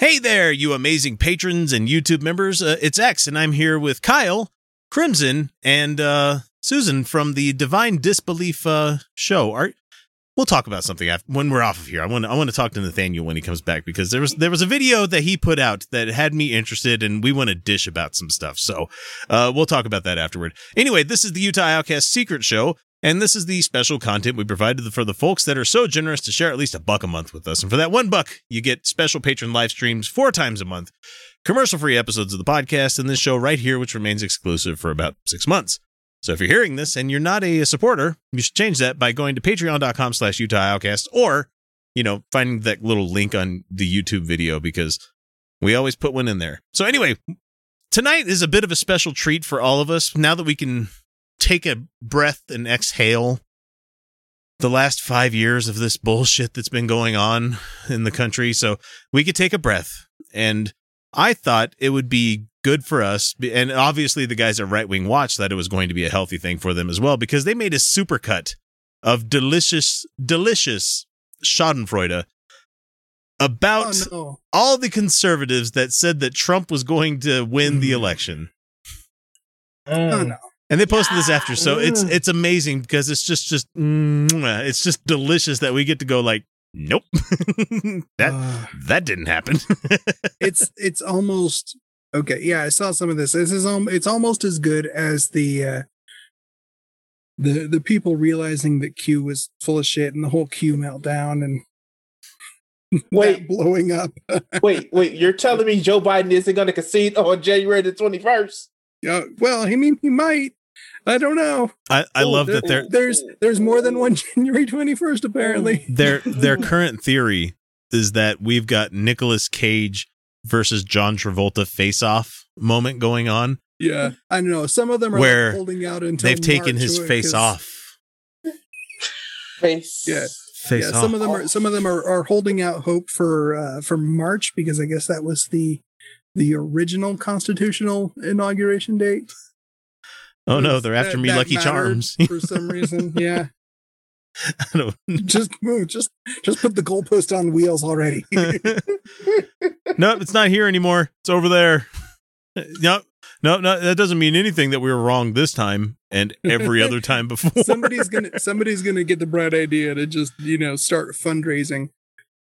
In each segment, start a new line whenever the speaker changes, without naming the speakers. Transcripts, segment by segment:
Hey there, you amazing patrons and YouTube members. Uh, it's X, and I'm here with Kyle, Crimson, and uh, Susan from the Divine Disbelief uh, show. Are we'll talk about something after, when we're off of here. I want I want to talk to Nathaniel when he comes back because there was there was a video that he put out that had me interested, and we want to dish about some stuff. So uh, we'll talk about that afterward. Anyway, this is the Utah Outcast Secret Show. And this is the special content we provided for the folks that are so generous to share at least a buck a month with us. And for that one buck, you get special patron live streams four times a month, commercial free episodes of the podcast, and this show right here, which remains exclusive for about six months. So if you're hearing this and you're not a, supporter, you should change that by going to patreon.com slash Utah Outcast or, you know, finding that little link on the YouTube video because we always put one in there. So anyway, tonight is a bit of a special treat for all of us now that we can take a breath and exhale the last five years of this bullshit that's been going on in the country. So we could take a breath. And I thought it would be good for us. And obviously, the guys at Right Wing Watch thought it was going to be a healthy thing for them as well because they made a supercut of delicious, delicious Schadenfreude about
Oh, no.
all the conservatives that said that Trump was going to win the mm. election.
Oh mm. no.
And they posted this after, so it's
Mm.
it's amazing because it's just just it's just delicious that we get to go like, nope, that
Uh,
that didn't happen.
it's it's almost okay. Yeah, I saw some of this. This is um, it's almost as good as the uh the the people realizing that Q was full of shit and the whole Q meltdown and
Wait,
blowing up.
wait, wait! You're telling me Joe Biden isn't going to concede on January the 21st?
Yeah, well, I mean, he might. I don't know.
I, I
Oh,
love that
there-
There's there's more than one January 21st apparently.
their their current theory is that we've got Nicolas Cage versus John Travolta face off moment going on.
Yeah, I know. Some of them are
Where
like holding out until
They've taken
March
his
or-
face
'cause-
off.
Face.
Yeah.
Face
yeah,
off.
some of them are some of them are, are holding out hope for uh, for March because I guess that was the the original constitutional inauguration date.
Oh no, they're after
That-
me,
that
Lucky
mattered
Charms.
for some reason. Yeah,
I don't
just move, just just put the goalpost on wheels already.
nope, it's not here anymore. It's over there. No, no, no. That doesn't mean anything that we were wrong this time and every other time before.
somebody's gonna somebody's gonna get the bright idea to just you know start fundraising.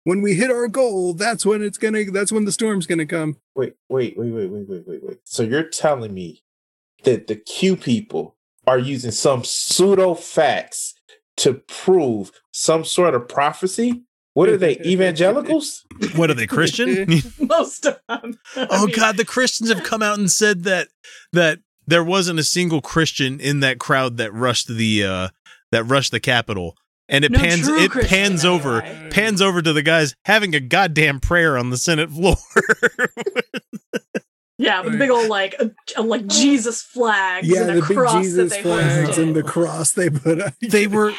When we hit our goal, that's when it's gonna. That's when the storm's gonna come.
Wait, wait, wait, wait, wait, wait, wait, wait. So you're telling me that the Q people are using some pseudo facts to prove some sort of prophecy? What are they, evangelicals?
What are they Christian?
Most of them.
Oh
mean,
God, the Christians have come out and said that that there wasn't a single Christian in that crowd that rushed the uh that rushed the Capitol. And it
No
pans it
Christian,
pans over pans over to the guys having a goddamn prayer on the Senate floor.
Yeah, with the big old like uh, uh, like Jesus flags
Yeah,
and a
the big
cross
Jesus
that they
flags and the cross they put up.
they were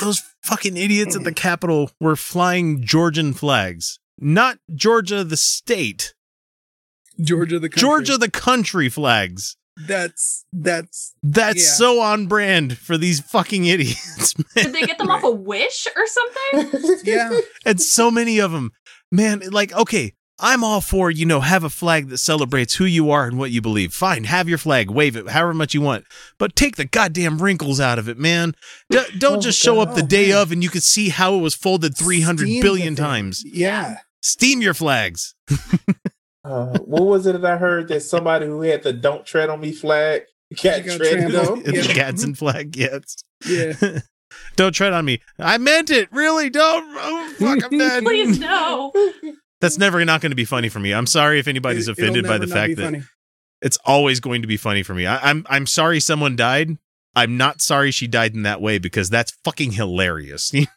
those fucking idiots at the Capitol were flying Georgian flags. Not Georgia the state.
Georgia the country.
Georgia the country flags.
That's that's
That's
Yeah.
so on brand for these fucking idiots, man.
Did they get them off a wish or something?
yeah.
and so many of them man like okay i'm all for you know have a flag that celebrates who you are and what you believe fine have your flag wave it however much you want but take the goddamn wrinkles out of it man D- don't
Oh,
just show up the
God.
day
Oh, man.
of and you can see how it was folded 300
Steam
billion times
Yeah.
steam your flags
Uh, what was it that I heard that somebody who had the "Don't Tread on Me" flag got
got
treaded on?
it's
Yeah.
the gadsden flag yes
Yeah.
don't tread on me i meant it really don't oh fuck i'm dead
Please no.
That's never not going to be funny for me i'm sorry if anybody's
It-
offended by the
never not be
fact that
funny.
it's always going to be funny for me. I, I'm I'm sorry someone died. I'm not sorry she died in that way because that's fucking hilarious.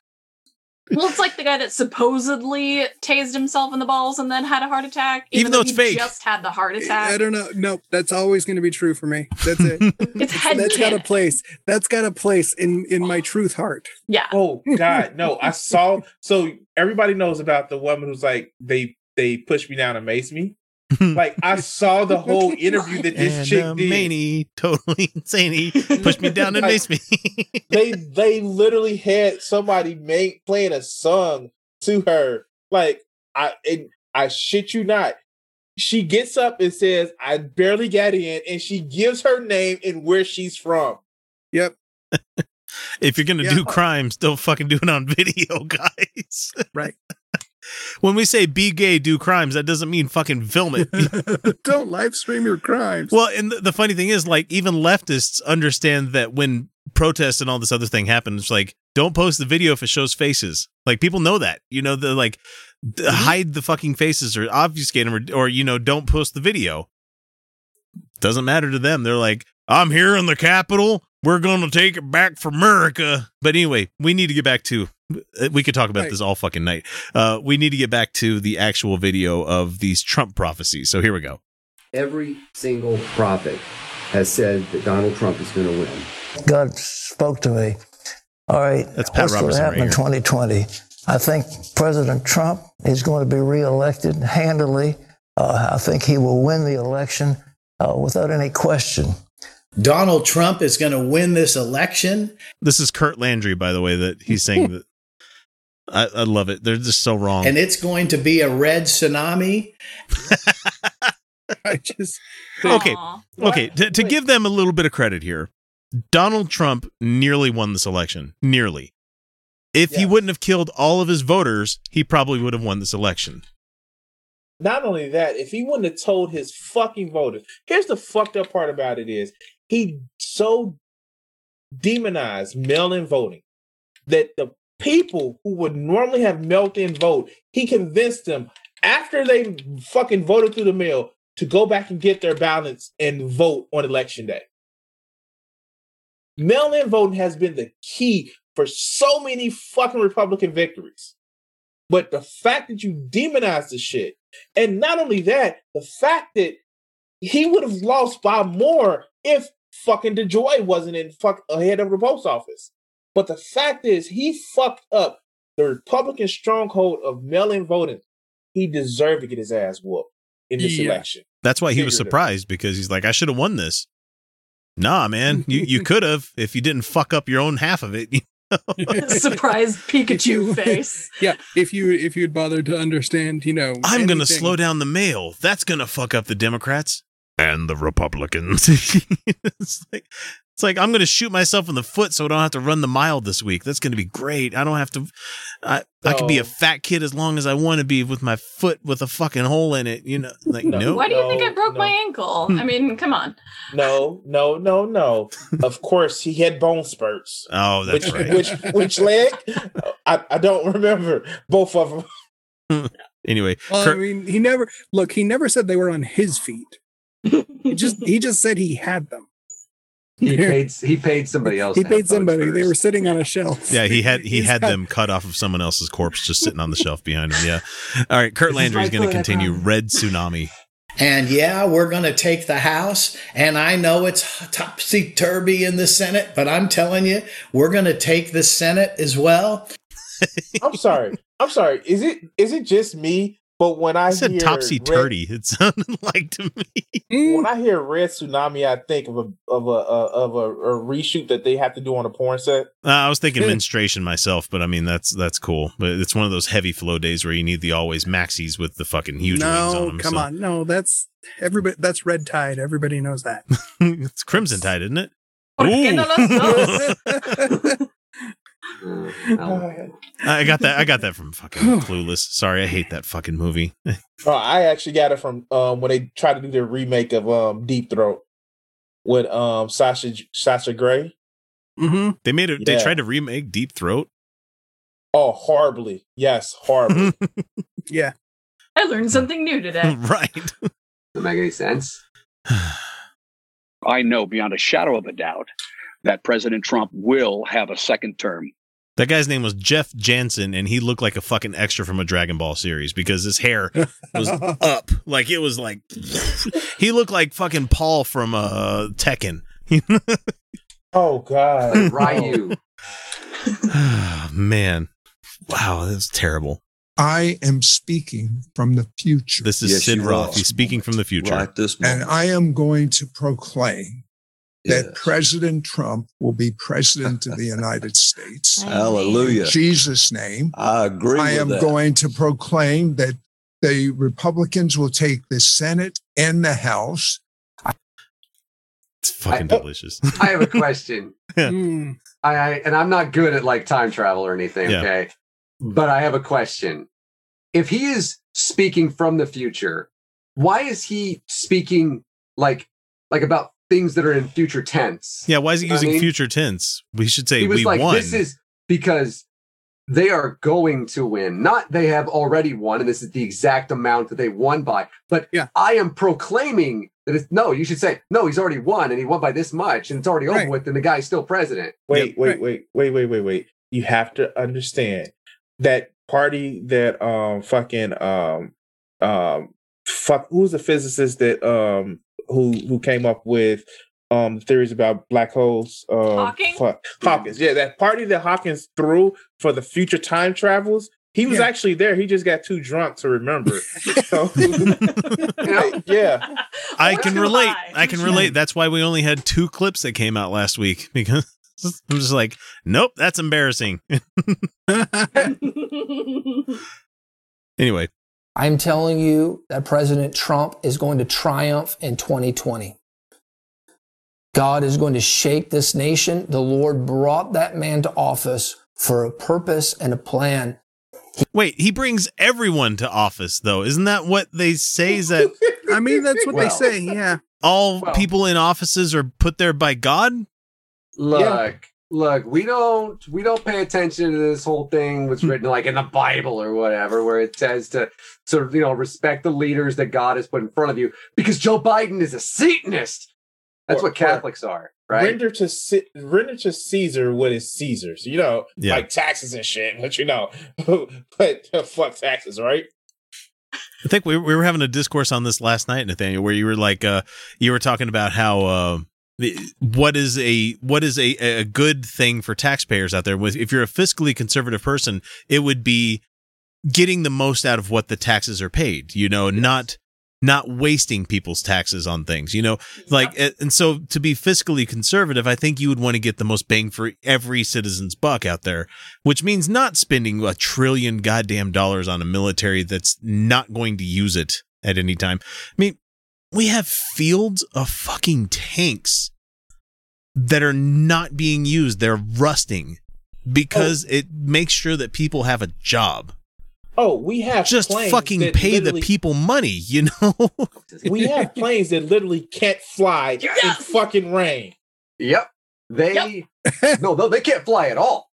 Well, it's like the guy that supposedly tased himself in the balls and then had a heart attack,
Even though
he
it's fake.
Just had the heart attack.
I don't know. Nope. That's always going to be true for me. That's it.
It's head
that's got a place. That's got a place in in my truth heart.
Yeah.
Oh God, no! I saw. So everybody knows about the woman who's like they they pushed me down and maced me. Like I saw the whole interview that this
and
chick did.
Maney, totally insane. He pushed me down and
Like-
maced me.
They they literally had somebody make playing a song to her. Like I and I shit you not. She gets up and says, I barely got in, and she gives her name and where she's from.
Yep.
If you're gonna
Yeah.
do crimes, don't fucking do it on video, guys.
Right.
When we say be gay, do crimes, that doesn't mean fucking film it.
Don't live stream your crimes.
well, and the, the funny thing is, like, even leftists understand that when protests and all this other thing happens, like, don't post the video if it shows faces. Like, people know that. You know, they're like, d- mm-hmm. hide the fucking faces or obfuscate them or, or, you know, don't post the video. Doesn't matter to them. They're like, I'm here in the Capitol. We're going to take it back for America. But anyway, we need to get back to. uh, We could talk about
Right.
this all fucking night. Uh, we need to get back to the actual video of these Trump prophecies. So here we go.
Every single prophet has said that Donald Trump is going to win.
God spoke to me. All right,
That's Pat
what's going to happen
right
in 2020? I think President Trump is going to be reelected handily. Uh, I think he will win the election uh, without any question.
Donald Trump is going to win this election.
This is Kurt Landry, by the way, that he's saying that. I, I love it. They're just so wrong.
and it's going to be a red tsunami.
I just
Okay.
Aw.
okay, to, to give them a little bit of credit here, Donald Trump nearly won this election. Nearly. If he wouldn't have killed all of his voters, he probably would have won this election.
Not only that, if he wouldn't have told his fucking voters, here's the fucked up part about it is he so demonized mail-in voting that the people who would normally have mailed-in vote, he convinced them after they fucking voted through the mail to go back and get their ballots and vote on election day. Mail-in voting has been the key for so many fucking Republican victories. But the fact that you demonize the shit, and not only that, the fact that he would have lost by more if fucking DeJoy wasn't in fuck uh, ahead of the post office. But the fact is, he fucked up the Republican stronghold of mail-in voting. He deserved to get his ass whooped in this
Yeah.
election.
That's why he was
Figured it.
surprised because he's like, I should have won this. Nah, man, you, you could have if you didn't fuck up your own half of it.
Surprise Pikachu face.
Yeah, if you if you'd bothered to understand, you know,
I'm going to slow down the mail. That's going to fuck up the Democrats and the Republicans. it's like it's like I'm going to shoot myself in the foot so I don't have to run the mile this week. That's going to be great. I don't have to I I can be a fat kid as long as I want to be with my foot with a fucking hole in it, you know. Like
No.
no.
Why do you think I broke
no.
my ankle? I hmm. mean, come on.
No, no, no, no. of course, he had bone spurts.
Oh, that's
which,
right.
which which leg? I, I don't remember both of them.
Anyway,
Well,
Kurt-
I mean, he never look. He never said they were on his feet. He just he just said he had them.
He paid. He paid somebody else.
He paid somebody.
votes
They were sitting on a shelf.
Yeah, he had he
He's
had
got-
them cut off of someone else's corpse just sitting on the shelf behind him. Yeah. All right, Kurt
This
Landry is going to continue. Red Tsunami.
And yeah, we're going to take the House. And I know it's topsy turvy in the Senate, but I'm telling you, we're going to take the Senate as well.
I'm sorry. I'm sorry. Is it is it just me? But when I,
I said
hear
topsy
red-
turvy. It sounded like to me.
When I hear red tsunami, I think of a of a, a of a, a reshoot that they have to do on a porn set.
Uh, I was thinking
Hmm.
menstruation myself, but I mean that's that's cool. But it's one of those heavy flow days where you need the always maxis with the fucking huge wings on
no,
them.
come
so-
on, no, that's everybody. That's red tide. Everybody knows that.
it's Crimson Tide, isn't it?
¿Por qué no los dos?
Well,
I got that. I got that from fucking Clueless. Sorry, I hate that fucking movie.
Oh, I actually got it from um when they tried to do their remake of um Deep Throat with um Sasha Sasha Grey.
hmm
They made it. They tried to remake Deep Throat.
Oh, horribly. Yes, horribly.
Yeah,
I learned something new today.
right.
Doesn't make any sense.
I know beyond a shadow of a doubt that President Trump will have a second term.
That guy's name was Jeff Jansen, and he looked like a fucking extra from a Dragon Ball series because his hair was up. Like it was like he looked like fucking Paul from uh Tekken.
oh God.
Ryu.
Man. Wow, that's terrible.
I am speaking from the future.
This is
Yes,
Sid Roth. He's speaking from the future.
Right this
and. I am going to proclaim that
Yes.
President Trump will be president of the United States.
Hallelujah.
In Jesus' name.
I agree
I
with
am
that.
going to proclaim that the Republicans will take the Senate and the House.
It's fucking
I-
delicious.
I have a question.
Mm.
I, I and I'm not good at like time travel or anything,
Yeah.
okay? But I have a question. If he is speaking from the future, why is he speaking like like about things that are in future tense?
yeah, why is he
You know I
using
mean?
future tense? We should say
he was
we
like,
won.
this is because they are going to win. Not they have already won, and this is the exact amount that they won by. But
Yeah.
I am proclaiming that it's no, you should say, no, he's already won and he won by this much, and it's already over with, and the guy's still president.
Wait, wait,
Right.
wait, wait, wait, wait, wait. You have to understand that party that um fucking um um fuck who's the physicist that um who who came up with um theories about black holes um
Hawking?
fuck, Hawkins yeah that party that Hawkins threw for the future time travels he was
Yeah.
actually there he just got too drunk to remember so, yeah
I can relate.
high.
I can relate. That's why we only had two clips that came out last week because I'm just like, nope, that's embarrassing. anyway,
I'm telling you that President Trump is going to triumph in 2020. God is going to shake this nation. The Lord brought that man to office for a purpose and a plan.
wait, he brings everyone to office though. Isn't that what they say? Is that
I mean, that's what they say. Yeah.
all
Well-
people in offices are put there by God?
Look,
Yeah.
Look, we don't we don't pay attention to this whole thing was written like in the Bible or whatever, where it says to sort of you know respect the leaders that God has put in front of you because Joe Biden is a Satanist. That's
Or-
what Catholics are, right?
Render to C- render to Caesar what is Caesar's. You know,
Yeah.
like taxes and shit. But you know, but fuck taxes, right?
I think we, we were having a discourse on this last night, Nathaniel, where you were like, uh, you were talking about how, uh, what is a what is a, a good thing for taxpayers out there? With if you're a fiscally conservative person, it would be getting the most out of what the taxes are paid. You know, not not wasting people's taxes on things. You know, like and so to be fiscally conservative, I think you would want to get the most bang for every citizen's buck out there, which means not spending a trillion goddamn dollars on a military that's not going to use it at any time. I mean, we have fields of fucking tanks that are not being used. They're rusting because it makes sure that people have a job.
Oh, we have
Just
planes
fucking
that
pay the people money, you know?
We have planes that literally can't fly in fucking rain.
Yep. They no, no, they can't fly at all.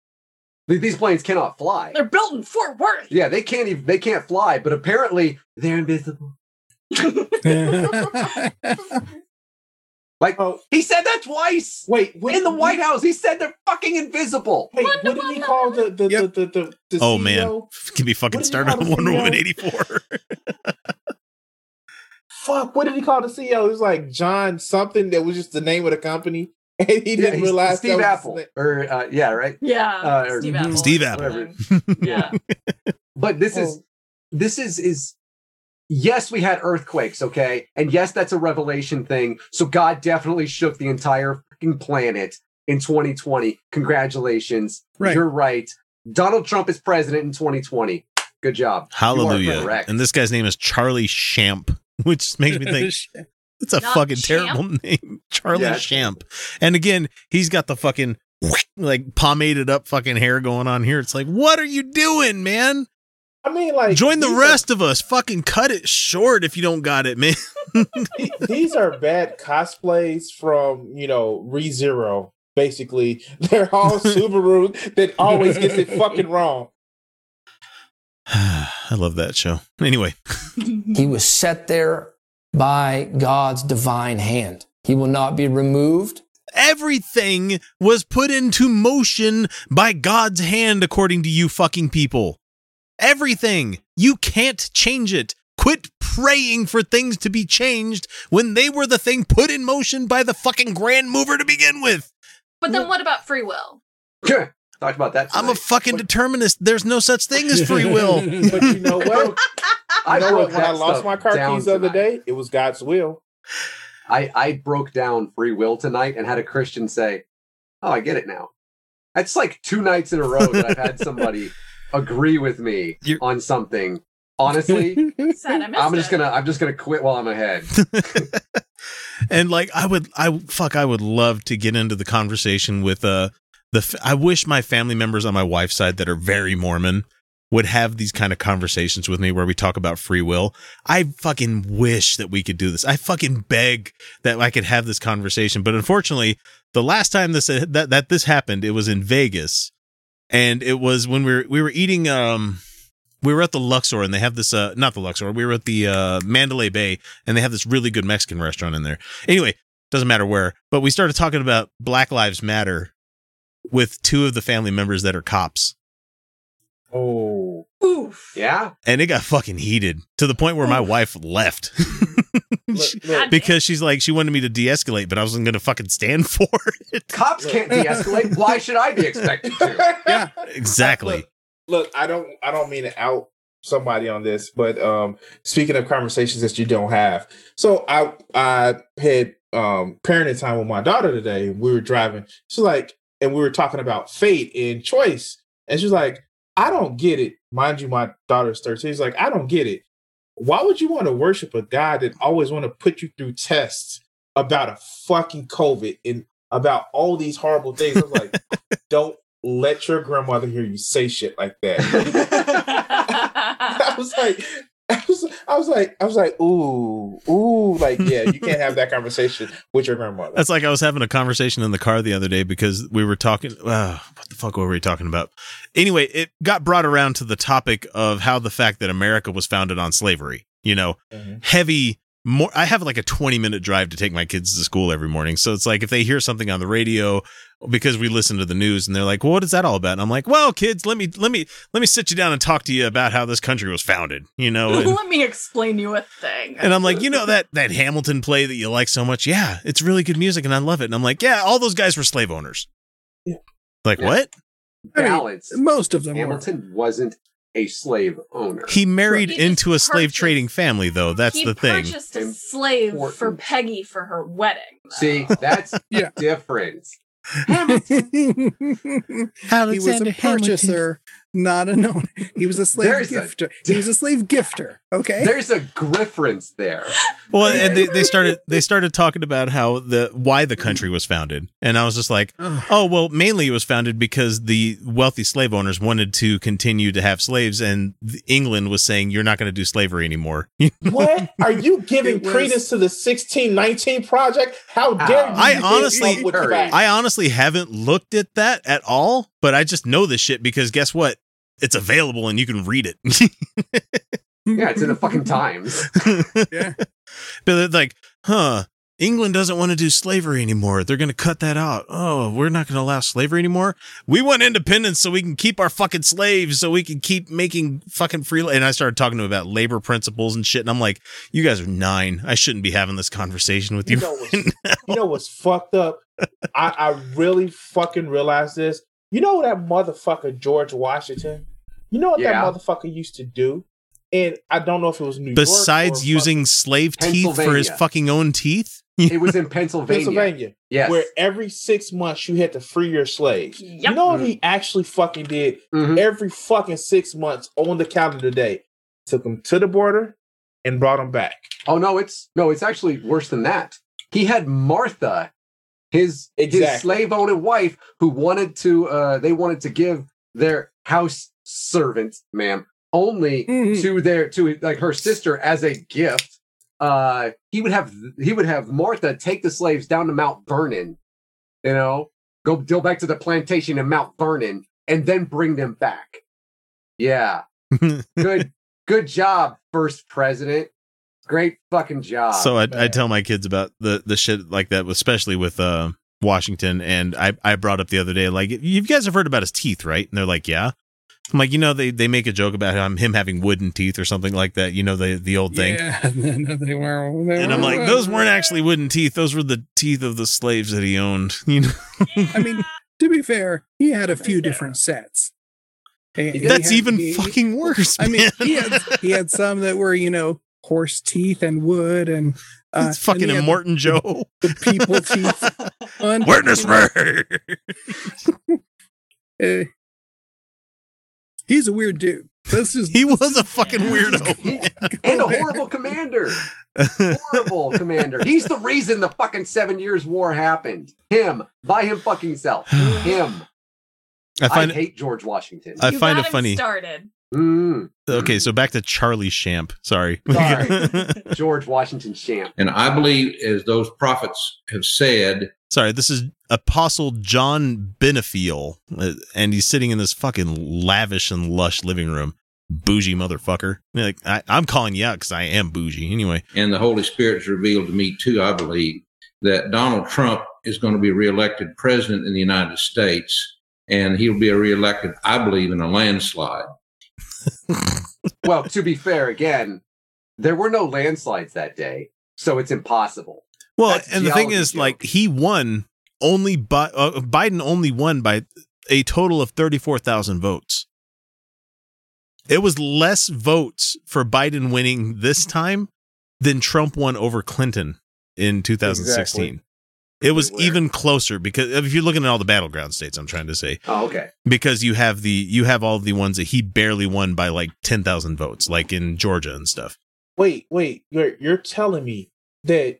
These planes cannot fly.
They're built in Fort Worth.
Yeah, they can't even they can't fly, but apparently they're invisible. Like
Oh,
he said that twice.
wait, what,
In the White House, he said they're fucking invisible.
Wait,
Wonder
what did he call the the
Yep.
the, the, the, the
oh
CEO?
man, can be fucking
What did
started on
the
Wonder Woman eighty four.
Fuck, what did he call the CEO? It was like John something that was just the name of the company, and he didn't
he's
realize
Steve
that
Apple.
the-
Or uh, yeah, right.
Yeah.
Uh,
Steve. Apple.
Steve Apple.
Yeah.
But this is
Oh.
this is is yes, we had earthquakes, okay? And yes, that's a revelation thing. So God definitely shook the entire fucking planet in 2020. Congratulations.
Right.
You're right. Donald Trump is president in 2020. Good job.
Hallelujah. And this guy's name is Charlie Champ, which makes me think it's a
Not
fucking
Champ?
terrible name. Charlie
Yeah.
Champ. And again, he's got the fucking like pomaded up fucking hair going on here. It's like, what are you doing, man?
I mean, like
Join the
these
rest of us. Fucking cut it short if you don't got it, man.
These are bad cosplays from you know ReZero. Basically, they're all Subaru that always gets it fucking wrong.
I love that show. Anyway,
He was set there by God's divine hand. He will not be removed.
everything was put into motion by God's hand, according to you fucking people. Everything. You can't change it. Quit praying for things to be changed when they were the thing put in motion by the fucking grand mover to begin with.
But then what about free will?
Talked about that.
I'm a
tonight.
fucking determinist. There's no such thing as free will.
But you know what?
I
You know
broke
what? When I lost my car
down
keys the other day, it was God's will.
I, I broke down free will tonight and had a Christian say, Oh, I get it now. That's like two nights in a row that I've had somebody agree with me
You're-
on something Honestly,
Sad I missed
I'm just
it.
gonna I'm just gonna quit while I'm ahead.
and like I would, I fuck, I would love to get into the conversation with uh the. I wish my family members on my wife's side that are very Mormon would have these kind of conversations with me where we talk about free will. I fucking wish that we could do this. I fucking beg that I could have this conversation, but unfortunately, the last time this that that this happened, it was in Vegas, and it was when we were we were eating um we were at the Luxor and they have this uh not the Luxor we were at the uh Mandalay Bay and they have this really good Mexican restaurant in there. Anyway, doesn't matter where, but we started talking about Black Lives Matter with two of the family members that are cops.
Oh,
Oof.
Yeah.
And it got fucking heated to the point where my wife left.
look, look,
because she's like she wanted me to de-escalate, but I wasn't going to fucking stand for it.
Cops can't de-escalate. Why should I be expected to?
Yeah.
Exactly.
Look, look, I don't I don't mean to out somebody on this, but um speaking of conversations that you don't have. So I I had um parenting time with my daughter today. We were driving. She's like, and we were talking about fate and choice. And she's like, I don't get it. Mind you, my daughter's 13. She's like, I don't get it. Why would you want to worship a God that always want to put you through tests about a fucking COVID and about all these horrible things? I was like, don't let your grandmother hear you say shit like that. I was like, I was, like, I was like, ooh, ooh, like, yeah, you can't have that conversation with your grandmother.
That's like I was having a conversation in the car the other day because we were talking. Uh, what the fuck were we talking about? Anyway, it got brought around to the topic of how the fact that America was founded on slavery. You know,
Mhm.
heavy. More. I have like a twenty minute drive to take my kids to school every morning, so it's like if they hear something on the radio because we listen to the news and they're like, well, "What is that all about?" And I'm like, "Well, kids, let me let me let me sit you down and talk to you about how this country was founded." You know, and,
Let me explain you a thing.
and I'm like, you know that that Hamilton play that you like so much? Yeah, it's really good music and I love it. And I'm like, yeah, all those guys were slave owners.
Yeah.
Like
Yeah.
what?
I mean, Most of them were.
Hamilton wasn't a slave owner.
He married
He
into a slave
purchased-
trading family, though. That's
he
the thing.
He purchased a slave for Peggy for her wedding. though.
See, that's
Yeah.
different.
he was a purchaser, not a known. He was a slave
There's a-
gifter. he was a slave gifter. Okay.
There's a difference there.
Well, and they, they started they started talking about how the why the country was founded, and I was just like, oh well, mainly it was founded because the wealthy slave owners wanted to continue to have slaves, and England was saying you're not going to do slavery anymore.
what are you giving
was-
credence to the 1619 project? How dare you?
I honestly-
up with
Hurry.
facts?
I honestly haven't looked at that at all, but I just know this shit because guess what? It's available and you can read it.
Yeah, it's in the fucking Times.
Yeah.
But they're like, huh, England doesn't want to do slavery anymore. They're going to cut that out. Oh, we're not going to allow slavery anymore. We want independence so we can keep our fucking slaves, so we can keep making fucking free. And I started talking to him about labor principles and shit. And I'm like, you guys are nine. I shouldn't be having this conversation with you.
You know what's, you know what's fucked up? I, I really fucking realized this. You know that motherfucker George Washington? You know what
Yeah.
that motherfucker used to do? And I don't know if it was New York.
Besides
or
using slave teeth for his fucking own teeth.
It was in Pennsylvania.
Pennsylvania,
Yes.
where every six months you had to free your slaves.
Yep.
You know what he actually fucking did?
Mhm.
Every fucking six months on the calendar day, took them to the border and brought them back.
Oh no, it's no, it's actually worse than that. He had Martha, his his slave owning wife, who wanted to uh they wanted to give their house servant, ma'am, only
Mhm.
to their to like her sister as a gift. Uh he would have he would have Martha take the slaves down to Mount Vernon, you know, go go back to the plantation in Mount Vernon and then bring them back. Yeah. Good good job, first president. Great fucking job.
so I, I tell my kids about the the shit like that, especially with uh, Washington. And I I brought up the other day, like you guys have heard about his teeth, right? And they're like, yeah. I'm like, you know, they they make a joke about him him having wooden teeth or something like that. You know, the the old thing.
Yeah, no, they were. They
And I'm
were-
like, those weren't actually wooden teeth; those were the teeth of the slaves that he owned. You know,
I mean, to be fair, he had a few different sets. And he
that's
had-
even
he-
fucking worse.
I mean,
man.
he had he had some that were you know horse teeth and wood and uh,
it's fucking
and he had
Immortan Joe.
the people teeth. on-
Witness me.
Uh, he's a weird dude. This is
He was a fucking weirdo.
and a horrible commander. Horrible commander. He's the reason the fucking seven years war happened. Him. By him fucking self. Him.
I
I,
find it,
hate George Washington.
I
You
find
got
it
him
funny.
Started.
Mm,
Okay, so back to Charlie Shamp. Sorry.
Sorry. George Washington Champ.
And I believe, as those prophets have said,
Sorry, this is Apostle John Benefiel, uh, and he's sitting in this fucking lavish and lush living room. Bougie motherfucker. Like I, I'm calling you out because I am bougie. Anyway,
and the Holy Spirit has revealed to me too, I believe, that Donald Trump is going to be reelected president in the United States, and he'll be reelected, I believe, in a landslide.
Well, to be fair, again, there were no landslides that day, so it's impossible.
well,
That's
and the thing is,
joke.
like he won only by uh, Biden only won by a total of thirty four thousand votes. It was less votes for Biden winning this time than Trump won over Clinton in 2016.
Exactly.
It was
Everywhere.
even closer because if you're looking at all the battleground states, I'm trying to say
Oh, okay.
because you have the you have all the ones that he barely won by like ten thousand votes, like in Georgia and stuff.
Wait, wait. You're you're telling me that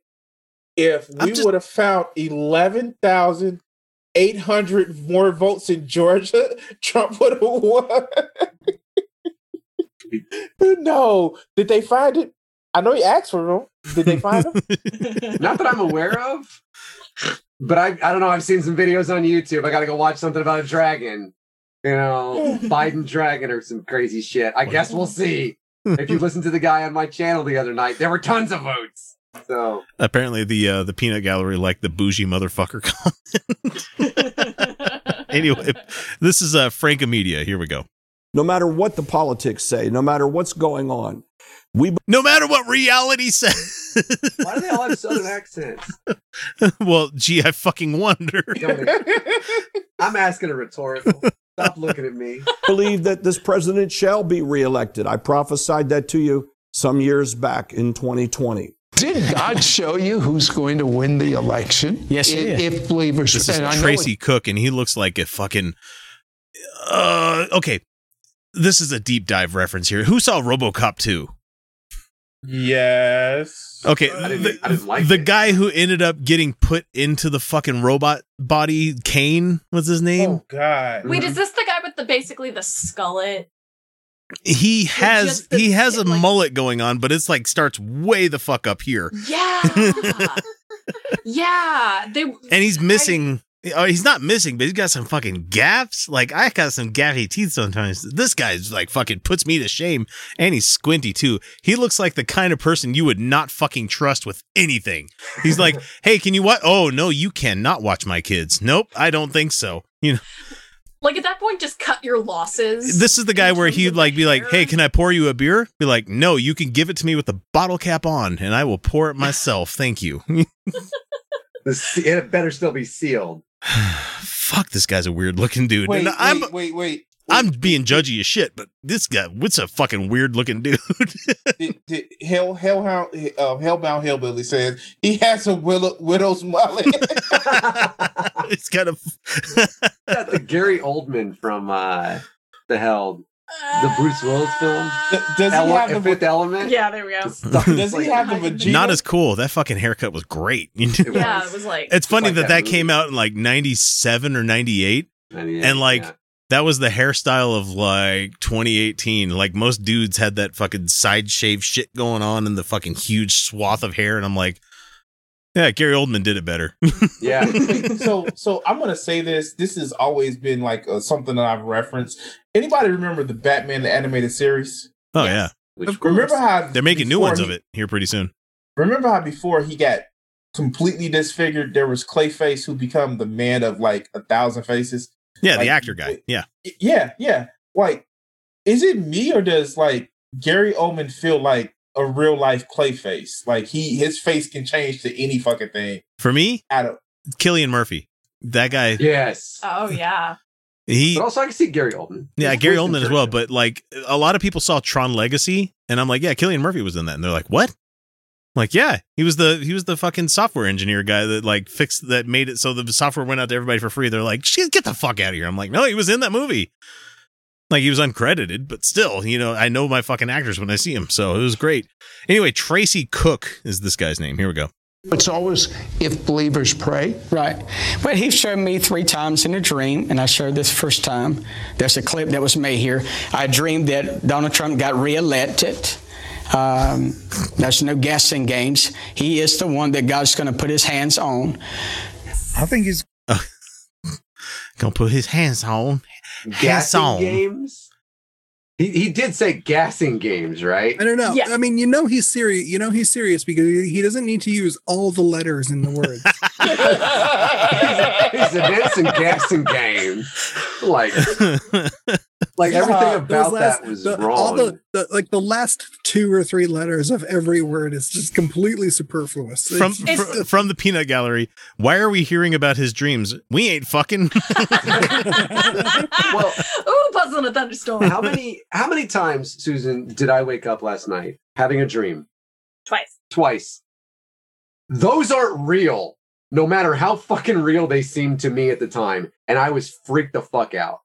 if we
just-
would have found eleven thousand eight hundred more votes in Georgia, Trump would have won. no, did they find it? I know he asked for them. Did they find them?
Not that I'm aware of, but I, I don't know. I've seen some videos on YouTube. I got to go watch something about a dragon. You know, Biden dragon or some crazy shit. I guess we'll see. If you listen to the guy on my channel the other night, there were tons of votes. So
Apparently, the uh, the peanut gallery liked the bougie motherfucker comment. anyway, this is uh, Franca Media. Here we go.
No matter what the politics say, no matter what's going on, we
No matter what reality says.
why do they all have southern accents?
well, gee, I fucking wonder.
I'm asking a rhetorical. Stop looking at me.
believe that this president shall be reelected. I prophesied that to you some years back in 2020.
Did God show you who's going to win the election?
Yes, he
if,
did.
if believers
This is
and I know
Tracy
it-
Cooke, and he looks like a fucking. Uh, okay, this is a deep dive reference here. Who saw RoboCop two?
Yes.
Okay,
I didn't-
the,
I didn't like
the
it.
guy who ended up getting put into the fucking robot body, Kane was his name.
Oh God.
Wait, is this the guy with the basically the skullet?
he has
the-
he has a
like-
mullet going on, but it's like starts way the fuck up here,
Yeah. yeah. They
and he's missing. Oh, he's not missing, but he's got some fucking gaps. Like I got some gappy teeth sometimes. This guy's like fucking puts me to shame, and he's squinty too. He looks like the kind of person you would not fucking trust with anything. He's like, "Hey, can you what? Oh no, you cannot watch my kids. Nope, I don't think so." You know,
like at that point just cut your losses.
this is the guy where he'd
of
like be like, "Hey, can I pour you a beer?" Be like, "No, you can give it to me with the bottle cap on, and I will pour it myself. Thank you."
It better still be sealed.
Fuck, this guy's a weird looking dude.
Wait,
and
wait,
I'm
wait, wait.
I'm being judgy as shit, but this guy, what's a fucking weird looking dude?
Did, did Hell Hellhound uh, Hellbound Hillbilly says he has a willow, widow's mullet.
it's kind of
Got the Gary Oldman from uh, the hell the Bruce Willis film.
Does he have the
Fifth Element?
Yeah, there we go.
Does he have the vagina?
not as cool. That fucking haircut was great.
Yeah, it was like
it's funny
like
that
that
that
movie.
came out in like 97 or 98 and like that was the hairstyle of like 2018 like most dudes had that fucking side shave shit going on and the fucking huge swath of hair and i'm like yeah gary oldman did it better
yeah.
So so I'm gonna say this. This has always been like uh, something that I've referenced. Anybody remember the Batman the animated series?
oh yeah
Remember how
they're making new ones
he-
of it here pretty soon
Remember how before he got completely disfigured, there was Clayface who become the man of like a thousand faces.
yeah
Like,
the actor guy yeah
Yeah, yeah. Like, is it me or does like Gary Oldman feel like a real life Clayface? Like he his face can change to any fucking thing.
for me
Out of
cillian murphy that guy
Yes.
Oh yeah.
he
But also, I can see Gary Oldman.
Yeah,
His
Gary Oldman as well. But like a lot of people saw Tron Legacy, and I'm like, yeah, Cillian Murphy was in that, and they're like, what? I'm like, yeah, he was the he was the fucking software engineer guy that like fixed that made it so the software went out to everybody for free. They're like, shit, get the fuck out of here. I'm like, no, he was in that movie. Like he was uncredited, but still, you know, I know my fucking actors when I see them, so it was great. Anyway, Tracy Cooke is this guy's name. Here we go.
It's always if believers pray.
Right. But he showed me three times in a dream, and I showed this first time. There's a clip that was made here. I dreamed that Donald Trump got reelected. Um, there's no guessing games. He is the one that God's going to put his hands on.
I think he's
Gonna put his hands on. Hands
Gassing
on.
games. He, he did say gassing games, right?
I don't know. I mean, you know he's serious. You know he's serious because he he doesn't need to use all the letters in the word.
He's advancing gassing games. Like, like everything
Uh,
about
those last-
that was
the-
wrong.
All the, the like the last two or three letters of every word is just completely superfluous.
From
It's-
fr- from the peanut gallery. Why are we hearing about his dreams? We ain't fucking.
well, Ooh, puzzle in a thunderstorm.
how many how many times, Susan, did I wake up last night having a dream?
Twice.
Twice. Those aren't real, no matter how fucking real they seemed to me at the time. And I was freaked the fuck out.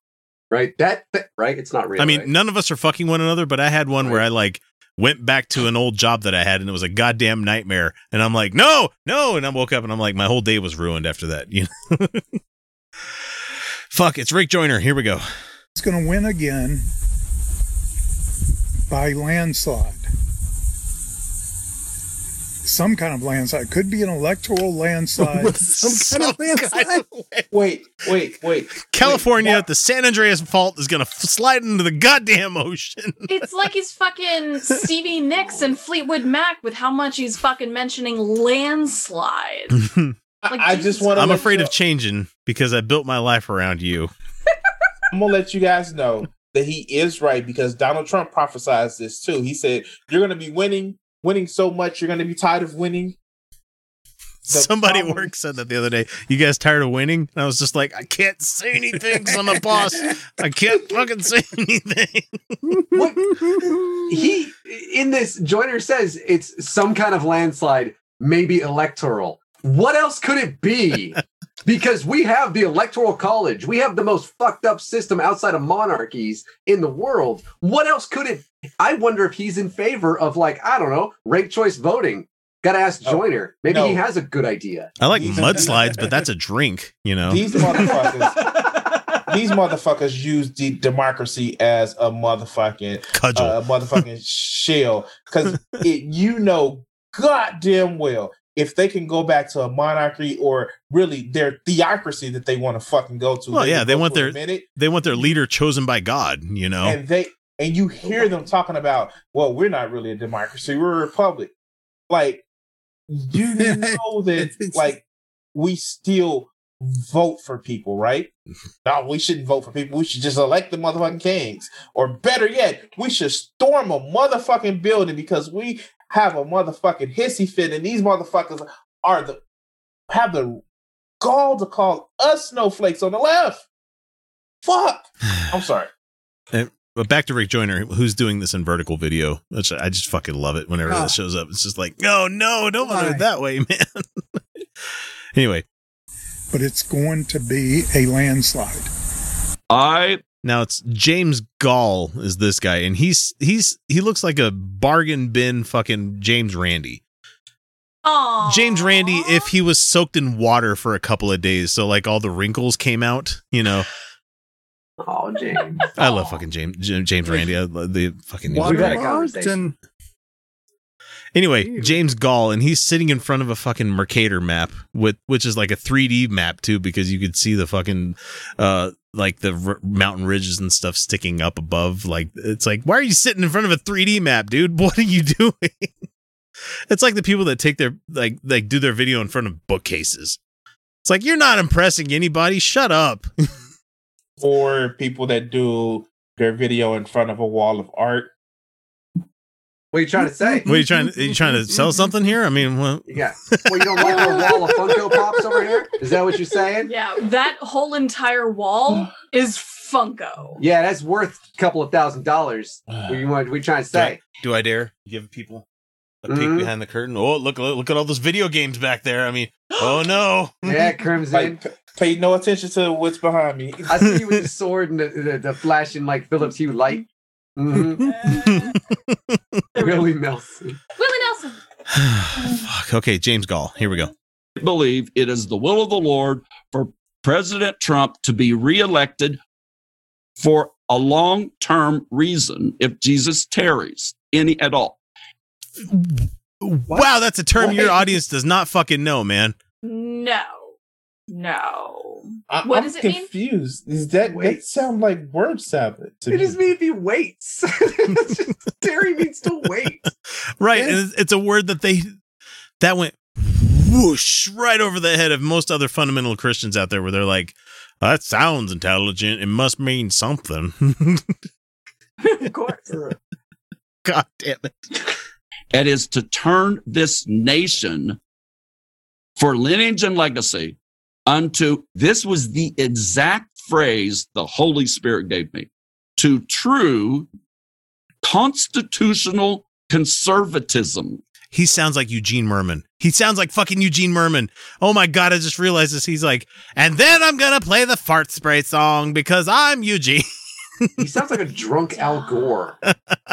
Right? That, that- right? It's not real.
I mean,
right?
none of us are fucking one another, but I had one where I like went back to an old job that I had and it was a goddamn nightmare. And I'm like, no, no. And I woke up and I'm like, my whole day was ruined after that. You know? Fuck, it's Rick Joyner. Here we go.
he's going to win again by landslide. Some kind of landslide. Could be an electoral landslide.
Some kind of landslide.
Wait, wait, wait.
California, the San Andreas fault is going to f- slide into the goddamn ocean.
It's like he's fucking Stevie Nicks and Fleetwood Mac with how much he's fucking mentioning landslide. Like,
I just want to.
I'm afraid of changing because I built my life around you.
I'm gonna let you guys know that he is right because Donald Trump prophesied this too. He said you're gonna be winning, winning so much, you're gonna be tired of winning.
Somebody at work said that the other day. You guys tired of winning? And I was just like, I can't say anything 'cause I'm a boss. I can't fucking say anything.
he in this Joyner says it's some kind of landslide, maybe electoral. What else could it be? because we have the electoral college. We have the most fucked up system outside of monarchies in the world. What else could it I wonder if he's in favor of like, I don't know, ranked choice voting. Gotta ask Joyner. Maybe he has a good idea.
I like mudslides, but that's a drink, you know?
These motherfuckers, these motherfuckers use the democracy as a motherfucking
Cudgel.
uh, motherfucking shell because you know goddamn well if they can go back to a monarchy or really their theocracy that they want to fucking go to.
well, yeah, they want their
minute
they want their leader chosen by God, you know?
and they and you hear them talking about, well, we're not really a democracy, we're a republic. Like, you know that like we still vote for people, right? No, we shouldn't vote for people. We should just elect the motherfucking kings. Or better yet, we should storm a motherfucking building because we have a motherfucking hissy fit, and these motherfuckers are the have the gall to call us snowflakes on the left. Fuck. I'm sorry.
And- but back to Rick Joyner, who's doing this in vertical video, which I just fucking love it whenever
Oh.
that ah. shows up. It's just like, no, no, don't want to do it that way, man. anyway,
but it's going to be a landslide.
I now it's James Goll is this guy, and he's he's he looks like a bargain bin fucking James Randi.
Aww.
James Randi, if he was soaked in water for a couple of days, so like all the wrinkles came out, you know.
Oh, James.
I love fucking James James Randi. I love the fucking
Waterlogged and
Anyway, James Goll, and he's sitting in front of a fucking Mercator map with which is like a 3D map too, because you could see the fucking uh like the r- mountain ridges and stuff sticking up above. Like it's like, why are you sitting in front of a 3D map, dude? What are you doing? it's like the people that take their like like do their video in front of bookcases. It's like you're not impressing anybody. Shut up.
or people that do their video in front of a wall of art.
What are you trying to say?
What are you trying? Are you trying to sell something here? I mean, well,
Yeah. Well, you don't like the wall of Funko Pops over here? Is that what you're saying?
Yeah, that whole entire wall is Funko.
Yeah, that's worth a couple of thousand dollars. What you want? What you trying to say?
Do I dare give people a peek
Mhm.
behind the curtain? Oh, look, look, look at all those video games back there. I mean, oh no.
Yeah, Crimson.
Like, Pay no attention to what's behind me.
I see you with the sword and the, the, the flashing like Philips Hue light. hmm Willie Nelson.
Willie Nelson.
Fuck. Okay, James Goll. Here we go.
believe it is the will of the Lord for President Trump to be reelected for a long term reason if Jesus tarries, any at all.
Wow, that's a term your audience does not fucking know, man.
No. No.
I,
What
I'm
does it mean?
confused. Is that that sound like word salad to
It
me?
just means if he waits. Terry means to wait.
Right, and it's- it's a word that they that went whoosh right over the head of most other fundamental Christians out there, where they're like, "That sounds intelligent. It must mean something."
of course.
God damn it!
It is to turn this nation for lineage and legacy unto this was the exact phrase the Holy Spirit gave me to true constitutional conservatism.
He sounds like Eugene Mirman. He sounds like fucking Eugene Mirman. Oh my god! I just realized this. He's like, and then I'm gonna play the fart spray song because I'm Eugene.
He sounds like a drunk Al Gore.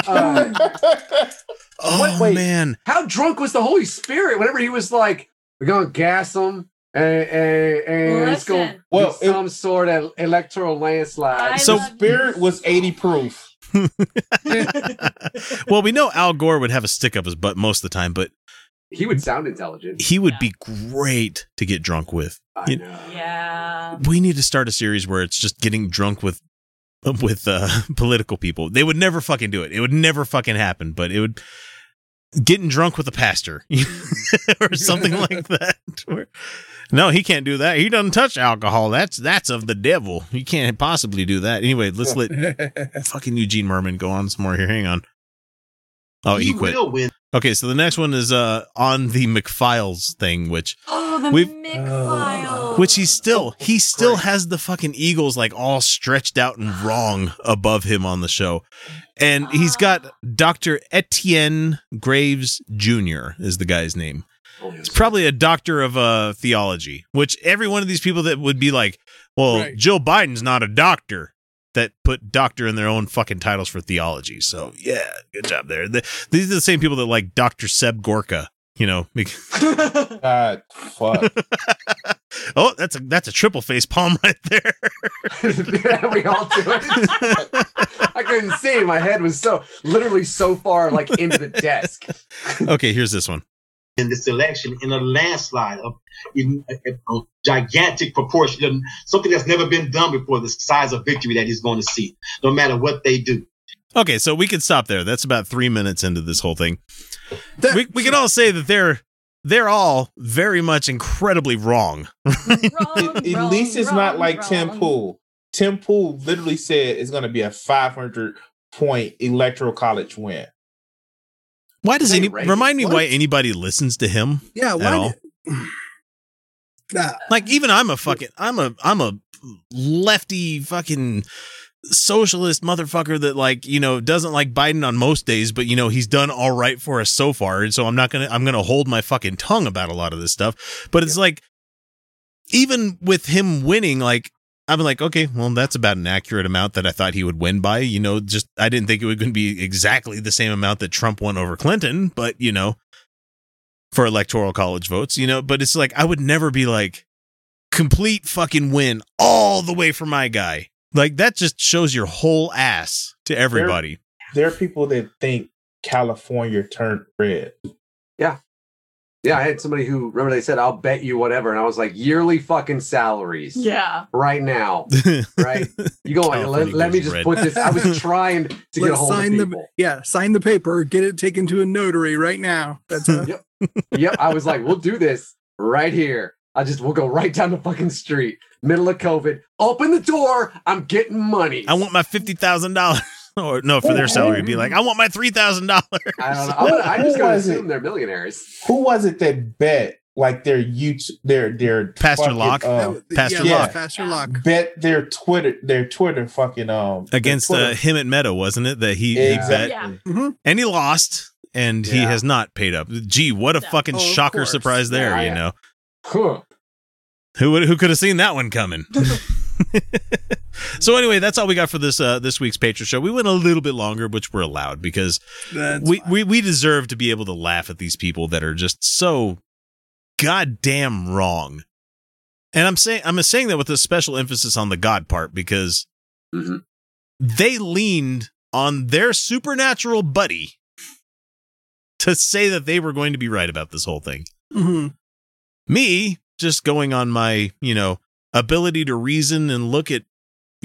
Uh, oh
wait.
man,
How drunk was the Holy Spirit whenever he was like, we're going to gas them and, and, and it's going to
Well,
well, some sort of electoral landslide.
so spirit was 80 proof.
well, we know Al Gore would have a stick up his butt most of the time, but
he would sound intelligent.
he would be great to get drunk with. You-
Yeah.
we need to start a series where it's just getting drunk with with uh political people. They would never fucking do it. It would never fucking happen, but it would getting drunk with a pastor or something like that. Where- no, he can't do that. He doesn't touch alcohol. That's that's of the devil. He can't possibly do that. Anyway, let's let fucking Eugene Mirman go on some more here. Hang on. Oh, he,
He
quit.
will win.
Okay, so the next one is uh on the McFiles thing, which
Oh, the
We've-
Mick
which he still he still has the fucking eagles like all stretched out and wrong above him on the show and he's got dr etienne graves jr is the guy's name it's probably a doctor of uh theology which every one of these people that would be like well
Right.
joe biden's not a doctor that put doctor in their own fucking titles for theology so yeah good job there The- these are the same people that like dr seb gorka you know
God, fuck.
oh that's a that's a triple face palm right there
we all do it. I couldn't see. My head was so literally so far like into the desk.
okay, here's this one.
In this election in a landslide of in a, a- a gigantic proportion, um, something that's never been done before, the size of victory that he's going to see, no matter what they do.
Okay, so we can stop there. That's about three minutes into this whole thing. we we can all say that they're they're all very much incredibly wrong.
At least it's not like Tim Pool. Tim Pool literally said it's going to be a 500 point electoral college win.
Why does
Hey,
any remind me
what?
why anybody listens to him?
Yeah,
at
why
all? like even I'm a fucking I'm a I'm a lefty fucking socialist motherfucker that like you know doesn't like Biden on most days, but you know he's done all right for us so far, and so I'm not gonna I'm gonna hold my fucking tongue about a lot of this stuff. But it's like even with him winning, like I'm like, okay, well, that's about an accurate amount that I thought he would win by. You know, just I didn't think it was going to be exactly the same amount that Trump won over Clinton, but you know, for electoral college votes, you know, but it's like I would never be like complete fucking win all the way for my guy. Like that just shows your whole ass to everybody.
There are people that think California turned red.
Yeah. Yeah, I had somebody who remember they said, I'll bet you whatever. And I was like, yearly fucking salaries.
Yeah.
Right now. Right? You go let, let me just
red.
put this. I was trying to get a
Let's
hold of
sign
people.
the yeah, sign the paper, get it taken to a notary right now. That's a,
yep. yep. I was like, we'll do this right here. I just we'll go right down the fucking street, middle of COVID. Open the door. I'm getting money.
I want my fifty thousand dollars. Or no, for their salary, it'd be like, I want my three thousand dollars.
I don't know. I'm I just
Who
gotta
was it?
assume they're millionaires.
Who was it that bet like their YouTube, their their
Pastor
fucking,
Locke?
um,
Pastor
yeah,
Locke.
Pastor Locke.
bet their Twitter their Twitter fucking um
Against
Twitter-
uh, Hemant Mehta, wasn't it? That he,
Exactly.
he bet.
Yeah.
Mm-hmm.
And he lost, and he has not paid up. Gee, what a fucking
Oh,
shocker
course.
surprise there,
Yeah,
you
yeah.
know.
Huh.
Who would who could have seen that one coming? so anyway, that's all we got for this uh, this week's Patreon show. We went a little bit longer, which we're allowed because we, we we deserve to be able to laugh at these people that are just so goddamn wrong. And I'm saying I'm saying that with a special emphasis on the God part because
Mm-hmm.
they leaned on their supernatural buddy to say that they were going to be right about this whole thing.
hmm
Me just going on my, you know, ability to reason and look at,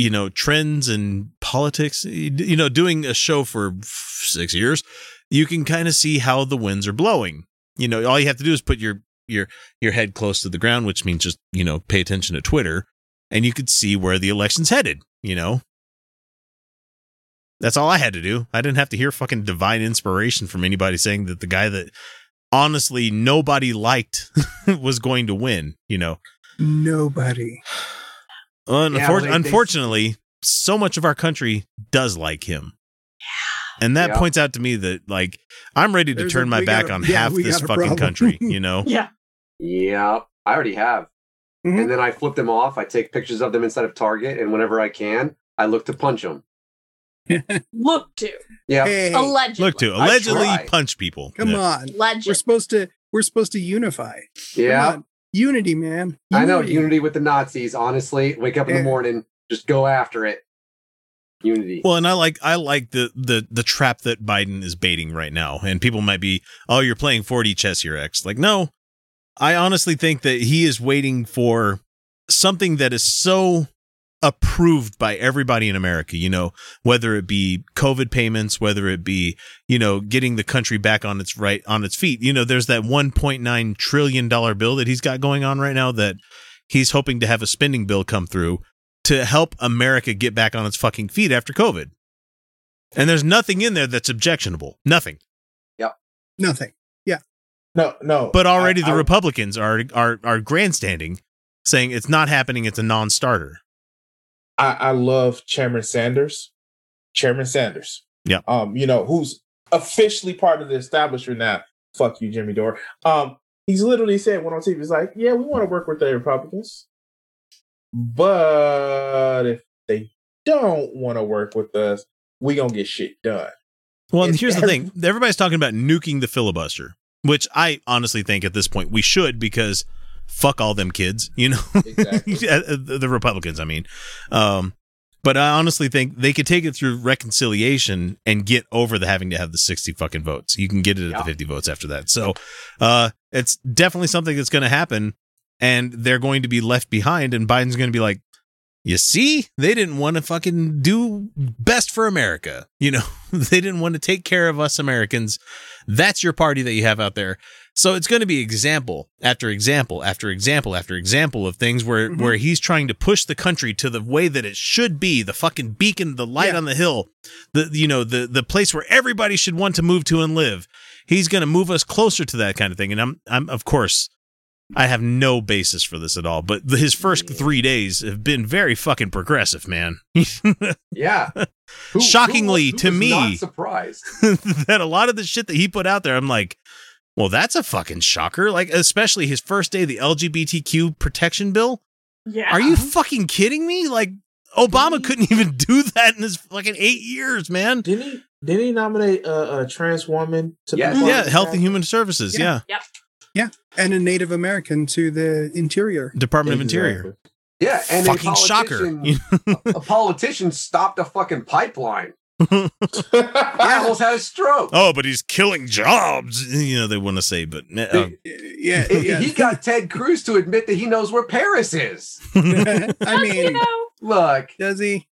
you know, trends and politics, you know, doing a show for six years, you can kind of see how the winds are blowing. You know, all you have to do is put your your your head close to the ground, which means just, you know, pay attention to Twitter, and you could see where the election's headed, you know. That's all I had to do. I didn't have to hear fucking divine inspiration from anybody saying that the guy that honestly nobody liked was going to win, you know.
Nobody.
Unfor-
Yeah, well, they- they-
unfortunately, so much of our country does like him. And that
Yeah.
points out to me that like I'm ready to
There's
turn
a-
my back
a-
on
yeah,
half this fucking
problem.
country, you know.
Yeah.
Yeah, I already have.
Mm-hmm.
And then I flip them off. I take pictures of them inside of Target, and whenever I can, I look to punch them.
Look to.
Yeah.
Allegedly.
Look to allegedly punch people.
Come
Yeah.
on.
Legend.
We're supposed to we're supposed to unify.
Yeah.
On. Unity, man.
I know
Unity.
unity with the Nazis. Honestly, wake up in the morning, just go after it. Unity.
Well, and I like I like the the the trap that Biden is baiting right now. And people might be, "Oh, you're playing 4D chess your X." Like, no. I honestly think that he is waiting for something that is so approved by everybody in America, you know, whether it be COVID payments, whether it be, you know, getting the country back on its right on its feet. You know, there's that 1.9 trillion dollar bill that he's got going on right now that he's hoping to have a spending bill come through to help America get back on its fucking feet after COVID. And there's nothing in there that's objectionable. Nothing.
Yeah.
Nothing. Yeah.
No, no.
But already
I-
the
I-
Republicans are are are grandstanding, saying it's not happening. It's a non-starter.
I, I love Chairman Sanders. Chairman Sanders.
Yeah.
Um, you know, who's officially part of the establishment now. Fuck you, Jimmy Dore. Um, he's literally said one on TV, he's like, Yeah, we want to work with the Republicans. But if they don't want to work with us, we gonna get shit done.
Well, and here's the thing: everybody's talking about nuking the filibuster, which I honestly think at this point we should because fuck all them kids, you know, Yeah, the the Republicans. I mean, um, but I honestly think they could take it through reconciliation and get over the having to have the sixty fucking votes. You can get it at the fifty votes after that. So, uh, it's definitely something that's going to happen, and they're going to be left behind, and Biden's going to be like. You see, they didn't want to fucking do best for America. You know, they didn't want to take care of us Americans. That's your party that you have out there. So it's going to be example after example after example after example of things where
Mm-hmm.
where he's trying to push the country to the way that it should be, the fucking beacon, the light on the hill, the you know, the the place where everybody should want to move to and live. He's going to move us closer to that kind of thing. And I'm I'm of course I have no basis for this at all, but the- his first three days have been very fucking progressive, man.
Yeah. Who-
Shockingly
who- who
to me,
not surprised.
that a lot of the shit that he put out there, I'm like, well, that's a fucking shocker. Like, especially his first day, the LGBTQ protection bill.
Yeah.
Are you fucking kidding me? Like, Obama couldn't even do that in his fucking eight years, man.
Didn't he? Didn't he nominate a, a trans woman to
Yes.
be
Yeah,
of
Health and? Human Services. Yeah.
Yep.
Yeah. And a Native American to the interior.
Department of Interior.
Yeah, and
Fucking
a
shocker.
a politician stopped a fucking pipeline. Almost had a stroke.
Oh, but he's killing jobs. You know, they want to say, but uh,
Yeah.
He-
yeah.
He got Ted Cruz to admit that he knows where Paris is.
I mean,
Look,
does he?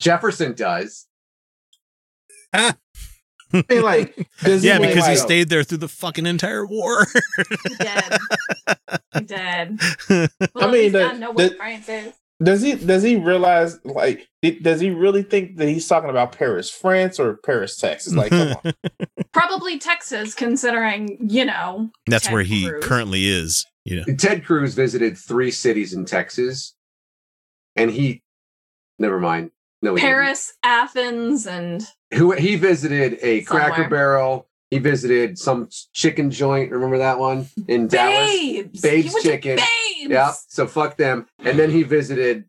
Jefferson does.
I mean, like, does
yeah,
he
because he
like-
stayed there through the fucking entire war.
Dead. Dead.
I
Well,
mean,
I
the-
know what
the-
France is.
Does he does he realize like does he really think that he's talking about Paris, France, or Paris, Texas? Like, come on.
Probably Texas, considering, you know.
That's
Ted
where he
Cruz.
currently is. You know.
Ted Cruz visited three cities in Texas, and he, never mind. No, he didn't.
Paris, Athens, and
Who he visited a Cracker Barrel. He visited some chicken joint. Remember that one in Dallas?
Babes.
Babes
He went to
Chicken.
Babes.
Yeah, so fuck them. And then he visited.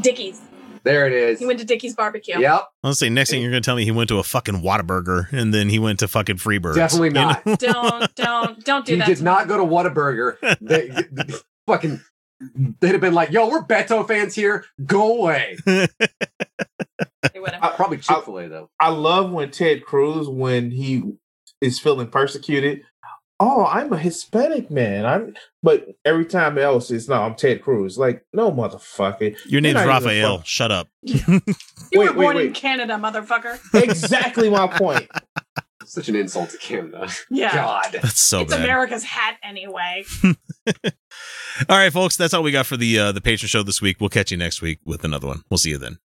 Dickey's.
There it is.
He went to Dickey's barbecue.
Yep.
Let's say next thing you're going to tell me he went to a fucking Whataburger and then he went to fucking Freebirds.
Definitely
You
not.
know?
don't don't don't do
he
that.
He
did
not go to Whataburger. They, they- fucking, they'd have been like, "Yo, we're Beto fans here. Go away." Uh, probably Chick Fil A though.
I love when Ted Cruz, when he is feeling persecuted. Oh, I'm a Hispanic man. I'm, but every time else it's no, I'm Ted Cruz. Like, no, motherfucker.
Your
You're
name's
not
Rafael.
fuck-
Shut up.
You
Wait,
were
wait,
born in. Canada, motherfucker.
Exactly my point.
Such an insult to Canada.
Yeah.
God.
That's so
it's
bad.
America's hat anyway.
All right, folks, that's all we got for the uh, the patron show this week. We'll catch you next week with another one. We'll see you then.